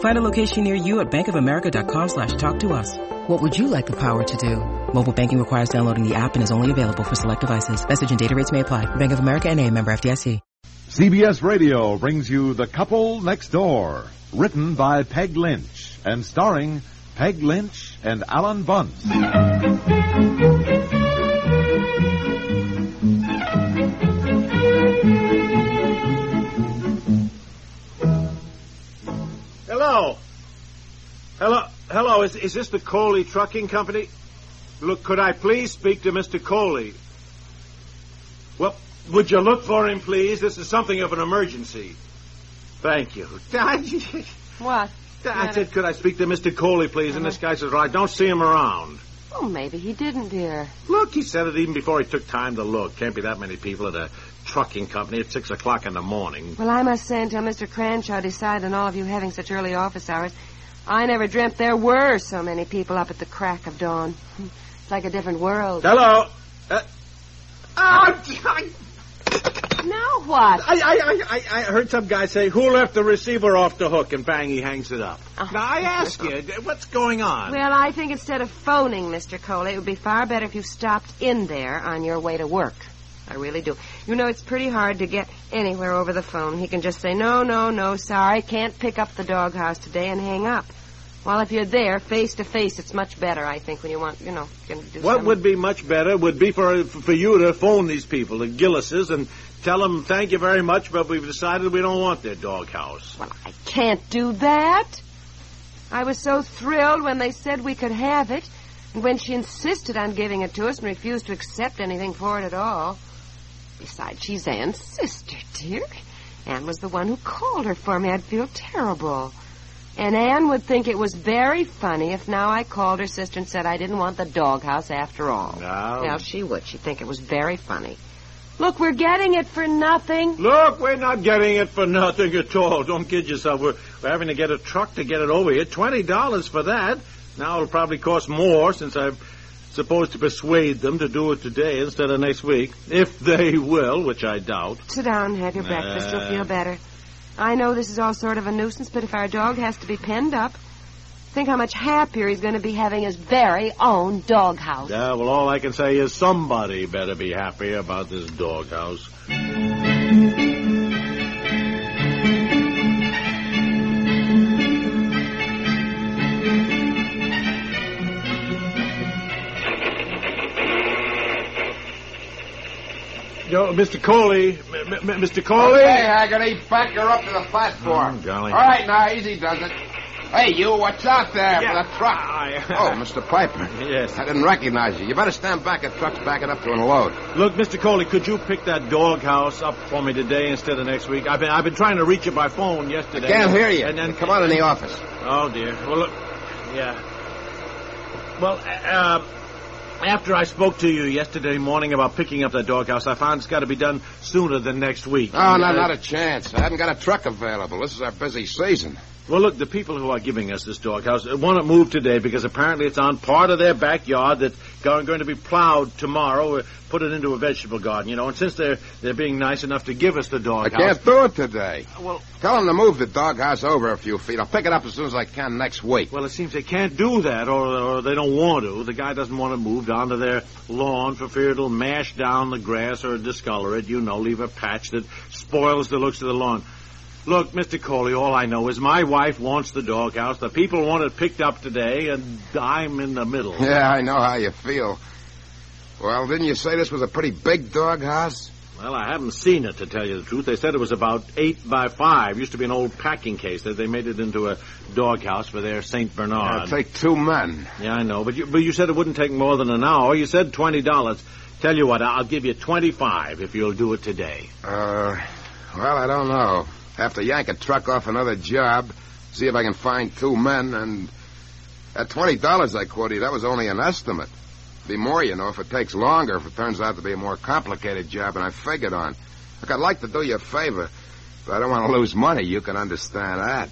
Find a location near you at bankofamerica.com slash talk to us. What would you like the power to do? Mobile banking requires downloading the app and is only available for select devices. Message and data rates may apply. Bank of America and a member FDIC. CBS Radio brings you The Couple Next Door, written by Peg Lynch and starring Peg Lynch and Alan Bunce. Hello. Hello. Hello. Is, is this the Coley Trucking Company? Look, could I please speak to Mr. Coley? Well, would you look for him, please? This is something of an emergency. Thank you. What? I said, could I speak to Mr. Coley, please? And this guy says, well, I don't see him around. Oh, maybe he didn't, dear. Look, he said it even before he took time to look. Can't be that many people at a trucking company at six o'clock in the morning. Well, I must say, until Mr. Cranshaw decided on all of you having such early office hours, I never dreamt there were so many people up at the crack of dawn. It's like a different world. Hello. Uh, oh, Now what? I, I, I, I- I heard some guy say, who left the receiver off the hook? And bang, he hangs it up. Oh. Now, I ask you, what's going on? Well, I think instead of phoning Mr. Coley, it would be far better if you stopped in there on your way to work. I really do. You know, it's pretty hard to get anywhere over the phone. He can just say, no, no, no, sorry, can't pick up the doghouse today and hang up. While if you're there, face to face, it's much better, I think, when you want, you know, can do What some- would be much better would be for for you to phone these people, the Gillises, and tell them thank you very much, but we've decided we don't want their doghouse. Well, I can't do that. I was so thrilled when they said we could have it, and when she insisted on giving it to us and refused to accept anything for it at all. Besides, she's Anne's sister, dear. Anne was the one who called her for me. I'd feel terrible. And Anne would think it was very funny if now I called her sister and said I didn't want the doghouse after all. No. Well, she would. She'd think it was very funny. Look, we're getting it for nothing. Look, we're not getting it for nothing at all. Don't kid yourself. We're, we're having to get a truck to get it over here. Twenty dollars for that. Now it'll probably cost more since I'm supposed to persuade them to do it today instead of next week, if they will, which I doubt. Sit down and have your breakfast. You'll feel better. I know this is all sort of a nuisance, but if our dog has to be penned up, think how much happier he's going to be having his very own doghouse. Yeah, well, all I can say is somebody better be happy about this doghouse. Yo, Mr. Coley, M- M- Mr. Coley. Okay, Haggerty, back her up to the platform. Oh, golly. All right, now, easy does it. Hey, you, what's out there Yeah, for the truck? I- oh, Mr. Piper. Yes. I didn't recognize you. You better stand back. A truck's backing up to unload. Look, Mr. Coley, could you pick that doghouse up for me today instead of next week? I've been I've been trying to reach you by phone yesterday. Can't hear you. And then Come on in the office. Oh dear. Well, look. Yeah. Well, uh, after I spoke to you yesterday morning about picking up that doghouse, I found it's got to be done sooner than next week. Oh, no, Uh, not a chance. I haven't got a truck available. This is our busy season. Well, look, the people who are giving us this doghouse want it moved today because apparently it's on part of their backyard that's going, going to be plowed tomorrow, or put it into a vegetable garden, you know. And since they're they're being nice enough to give us the dog I can't do it today. Uh, well, Tell them to move the doghouse over a few feet. I'll pick it up as soon as I can next week. well, it seems they can't do that, or or they don't want to. The guy doesn't want to move onto their lawn for fear it'll mash down the grass or discolor it. You know, leave a patch that spoils the looks of the lawn. Look, Mr. Coley, all I know is my wife wants the doghouse. The people want it picked up today, and I'm in the middle. Yeah, I know how you feel. Well, didn't you say this was a pretty big doghouse? Well, I haven't seen it, to tell you the truth. They said it was about eight by five. Used to be an old packing case. That they made it into a doghouse for their St. Bernard. It'll take two men. Yeah, I know, but you, but you said it wouldn't take more than an hour. You said twenty dollars. Tell you what, I'll give you twenty-five if you'll do it today. Uh, well, I don't know. Have to yank a truck off another job, see if I can find two men, and at twenty dollars I quoted you, that was only an estimate. Be more, you know, if it takes longer, if it turns out to be a more complicated job than I figured on. Look, I'd like to do you a favor, but I don't want to lose money. You can understand that.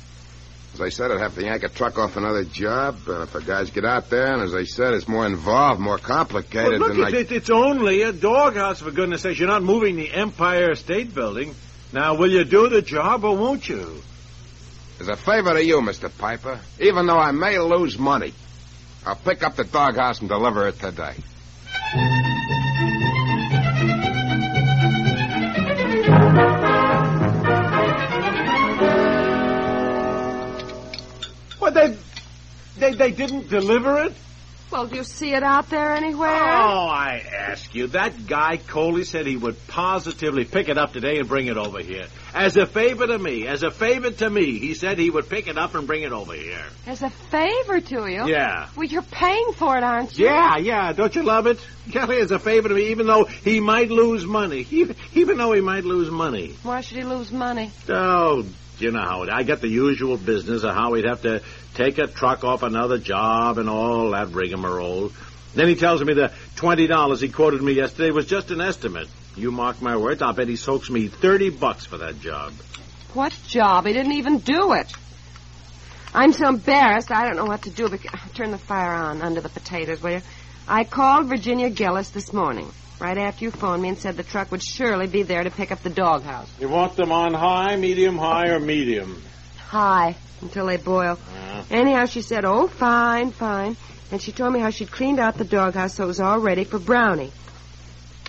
As I said, I'd have to yank a truck off another job, and if the guys get out there, and as I said, it's more involved, more complicated look, than I... it, it, it's only a doghouse, for goodness sakes. You're not moving the Empire State Building. Now, will you do the job or won't you? As a favor to you, Mr. Piper, even though I may lose money, I'll pick up the doghouse and deliver it today. What, they, they, they didn't deliver it? Well, do you see it out there anywhere? Oh, I ask you. That guy, Coley, said he would positively pick it up today and bring it over here. As a favor to me. As a favor to me. He said he would pick it up and bring it over here. As a favor to you? Yeah. Well, you're paying for it, aren't you? Yeah, yeah. Don't you love it? Kelly, as a favor to me, even though he might lose money. Even, even though he might lose money. Why should he lose money? Oh, you know how it, I get the usual business of how he'd have to take a truck off another job and all that rigmarole. Then he tells me the twenty dollars he quoted me yesterday was just an estimate. You mark my words, I'll bet he soaks me thirty bucks for that job. What job? He didn't even do it. I'm so embarrassed, I don't know what to do. But turn the fire on under the potatoes, will you? I called Virginia Gillis this morning, right after you phoned me, and said the truck would surely be there to pick up the doghouse. You want them on high, medium, high, or medium? High, until they boil. Anyhow, she said, oh, fine, fine. And she told me how she'd cleaned out the doghouse so it was all ready for Brownie.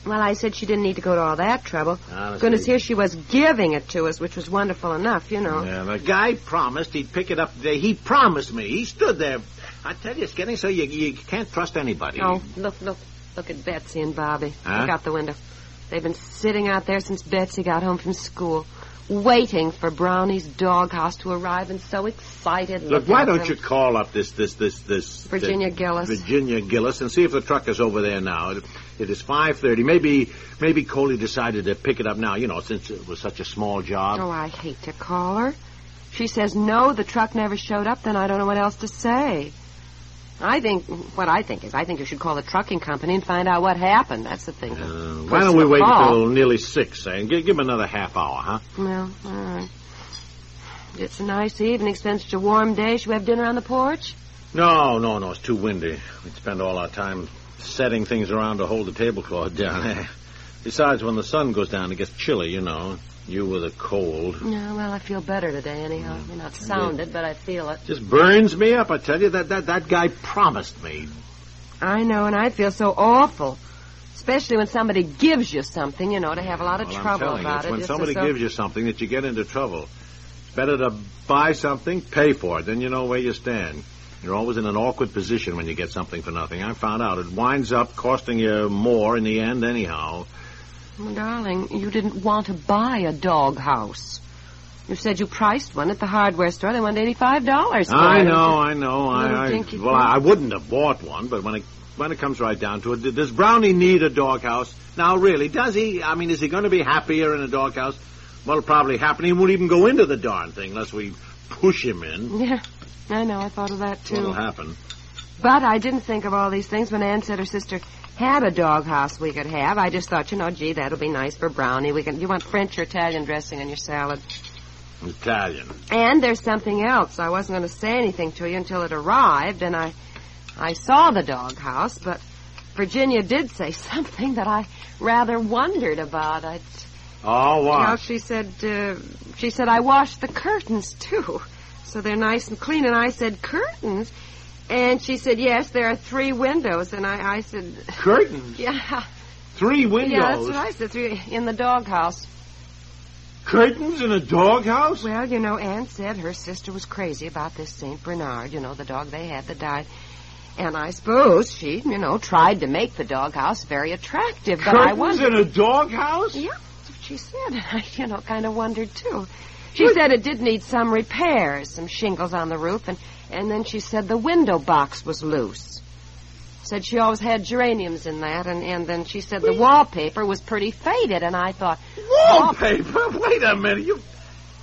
Well, I said she didn't need to go to all that trouble. Ah, Honestly. Goodness, here she was giving it to us, which was wonderful enough, you know. Yeah, the guy promised he'd pick it up today. He promised me. He stood there. I tell you, it's getting so you, you can't trust anybody. Oh, look, look, look at Betsy and Bobby. Huh? Look out the window. They've been sitting out there since Betsy got home from school, waiting for Brownie's doghouse to arrive and so excited. Look, why don't them. you call up this this this this Virginia Gillis. Virginia Gillis and see if the truck is over there now. It, is five thirty. Maybe maybe Coley decided to pick it up now. You know, since it was such a small job. Oh, I hate to call her. She says no, the truck never showed up, then I don't know what else to say. I think, what I think is, I think you should call the trucking company and find out what happened. That's the thing. Uh, why don't we wait until nearly six, say, and give, give him another half hour, huh? Well, all right. It's a nice evening. It's such a warm day. Should we have dinner on the porch? No, no, no. It's too windy. We'd spend all our time setting things around to hold the tablecloth down. Besides, when the sun goes down, it gets chilly, you know. You with a cold. No, well, I feel better today, anyhow. Mm. You're not sounded, but I feel it. Just burns me up, I tell you. That, that, that guy promised me. I know, and I feel so awful. Especially when somebody gives you something, you know, to have a lot of Well, I'm trouble telling you, it's it. when somebody so- gives you something that you get into trouble. It's better to buy something, pay for it, then you know where you stand. You're always in an awkward position when you get something for nothing. I found out it winds up costing you more in the end anyhow. Oh, darling, you didn't want to buy a doghouse. You said you priced one at the hardware store. They wanted eighty-five dollars. I know, I know. I, I dinky well, thing. I wouldn't have bought one, but when it when it comes right down to it, does Brownie need a doghouse? Now, really, does he? I mean, is he going to be happier in a doghouse? Well, it'll probably happen. He won't even go into the darn thing unless we push him in. Yeah, I know. I thought of that too. What'll happen? But I didn't think of all these things when Ann said her sister had a doghouse we could have. I just thought, you know, gee, that'll be nice for Brownie. We can. You want French or Italian dressing on your salad? Italian. And there's something else. I wasn't going to say anything to you until it arrived, and I, I saw the doghouse, but Virginia did say something that I rather wondered about. I, Oh, you know, she said, uh, she said I washed the curtains too, so they're nice and clean. And I said curtains, and she said yes, there are three windows. And I, I said, Curtains. yeah, Three windows. yeah, that's what I said. Three in the doghouse. Curtains in a doghouse? Well, you know, Anne said her sister was crazy about this St. Bernard, you know, the dog they had that died. And I suppose she, you know, tried to make the doghouse very attractive. But I Curtains wondered. in a doghouse? Yeah, that's what she said. And I, you know, kind of wondered, too. She said it did need some repairs, some shingles on the roof, and, and then she said the window box was loose. Said she always had geraniums in that, and, and then she said the wallpaper was pretty faded, and I thought, Wallpaper? Wait a minute. You,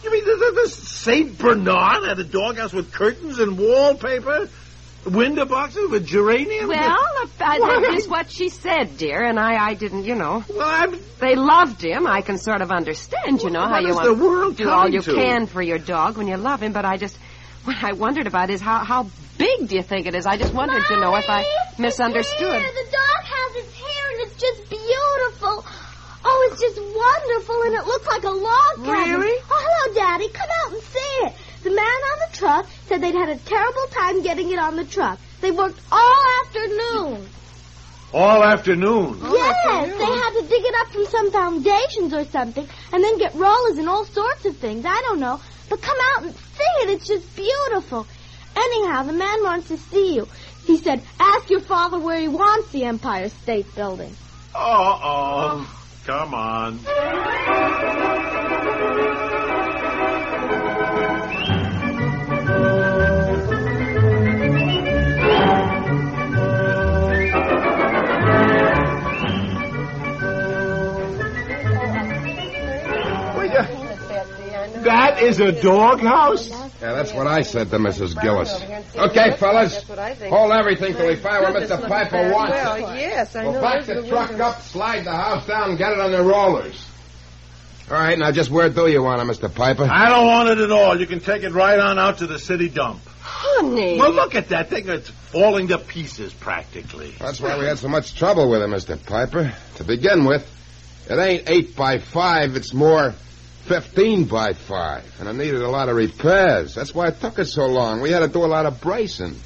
you mean this, this St. Bernard had a doghouse with curtains and wallpaper? Window boxes with geraniums? well, uh, that is what she said, dear, and I, I didn't, you know. Well, I'm... They loved him. I can sort of understand, you know, how you is want the world to do all you to? can for your dog when you love him. But I just, what I wondered about is how how big do you think it is? I just wanted to know if I misunderstood. Hair. The dog has its hair, and it's just beautiful. Oh, it's just wonderful, and it looks like a log cabin. Really? Oh, hello, Daddy. Come out and see it. The man on the truck said they'd had a terrible time getting it on the truck. They worked all afternoon. All afternoon. yes, they had to dig it up from some foundations or something, and then get rollers and all sorts of things. I don't know. But come out and see it. It's just beautiful. Anyhow, the man wants to see you. He said, ask your father where he wants the Empire State Building. Uh-oh. Come on. That is a doghouse? Yeah, that's what I said to Mrs. Gillis. Okay, fellas. Hold everything till we find where Mr. Piper wants it. yes, I We'll back the truck up, slide the house down, and get it on the rollers. All right, now just where do you want it, Mr. Piper? I don't want it at all. You can take it right on out to the city dump. Honey. Well, look at that thing. It's falling to pieces practically. That's why we had so much trouble with it, Mr. Piper. To begin with, it ain't 8 by 5, it's more 15 by 5. And it needed a lot of repairs. That's why it took us so long. We had to do a lot of bracing.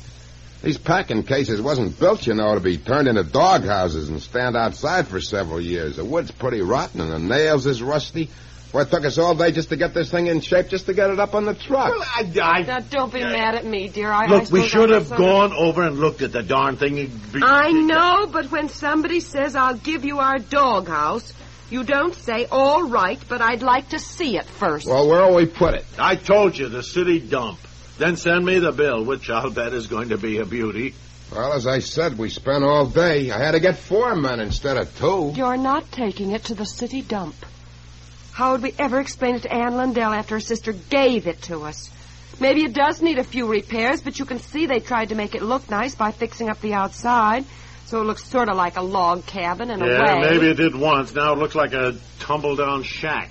These packing cases wasn't built, you know, to be turned into dog houses and stand outside for several years. The wood's pretty rotten and the nails is rusty. Why, it took us all day just to get this thing in shape, just to get it up on the truck. Well, I, I, Now, don't be mad at me, dear. I, I look, we should I have misunderstood. gone over and looked at the darn thing. Be- I know, but when somebody says, I'll give you our doghouse, you don't say, all right, but I'd like to see it first. Well, where'll we put it? I told you, the city dump. Then send me the bill, which I'll bet is going to be a beauty. Well, as I said, we spent all day. I had to get four men instead of two. You're not taking it to the city dump. How would we ever explain it to Ann Lundell after her sister gave it to us? Maybe it does need a few repairs, but you can see they tried to make it look nice by fixing up the outside. So it looks sort of like a log cabin in a yeah, way. maybe it did once. Now it looks like a tumble-down shack.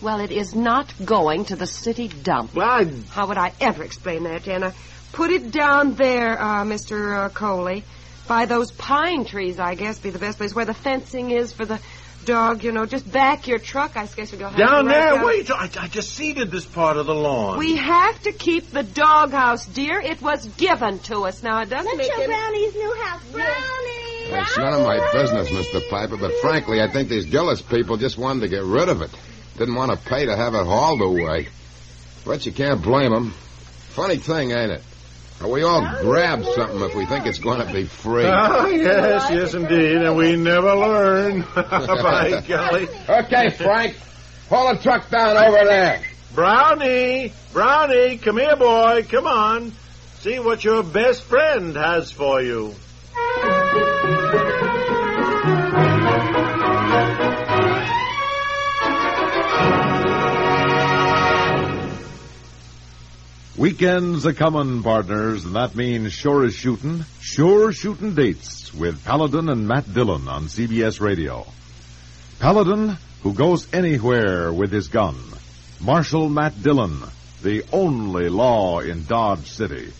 Well, it is not going to the city dump. Well, I... How would I ever explain that, Jenna? Put it down there, uh, Mr. Uh, Coley. By those pine trees, I guess, be the best place where the fencing is for the dog, you know. Just back your truck, I guess you'll have Down to right there? Wait, I, I just seeded this part of the lawn. We have to keep the doghouse, dear. It was given to us. Now, it doesn't Let's make show any... Brownie's new house. Brownie! It's none of my business, Mr. Piper, but frankly, I think these Gillis people just wanted to get rid of it. Didn't want to pay to have it hauled away. But you can't blame them. Funny thing, ain't it? We all grab something if we think it's going to be free. Ah, yes, yes, indeed, and we never learn. By golly. Okay, Frank. Haul the truck down over there. Brownie, Brownie, come here, boy. Come on. See what your best friend has for you. Weekends a comin', partners, and that means sure as shootin', sure shootin' dates with Paladin and Matt Dillon on CBS Radio. Paladin, who goes anywhere with his gun. Marshal Matt Dillon, the only law in Dodge City.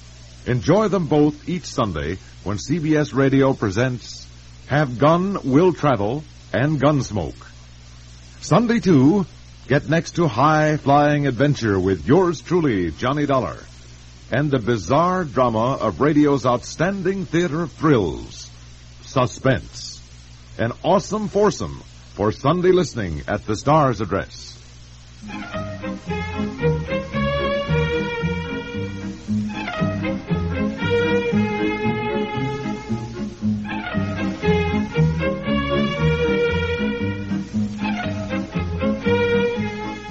Enjoy them both each Sunday when CBS Radio presents Have Gun, Will Travel, and Gunsmoke. Sunday, too, get next to high flying adventure with yours truly, Johnny Dollar, and the bizarre drama of radio's outstanding theater of thrills, Suspense. An awesome foursome for Sunday listening at the Star's address.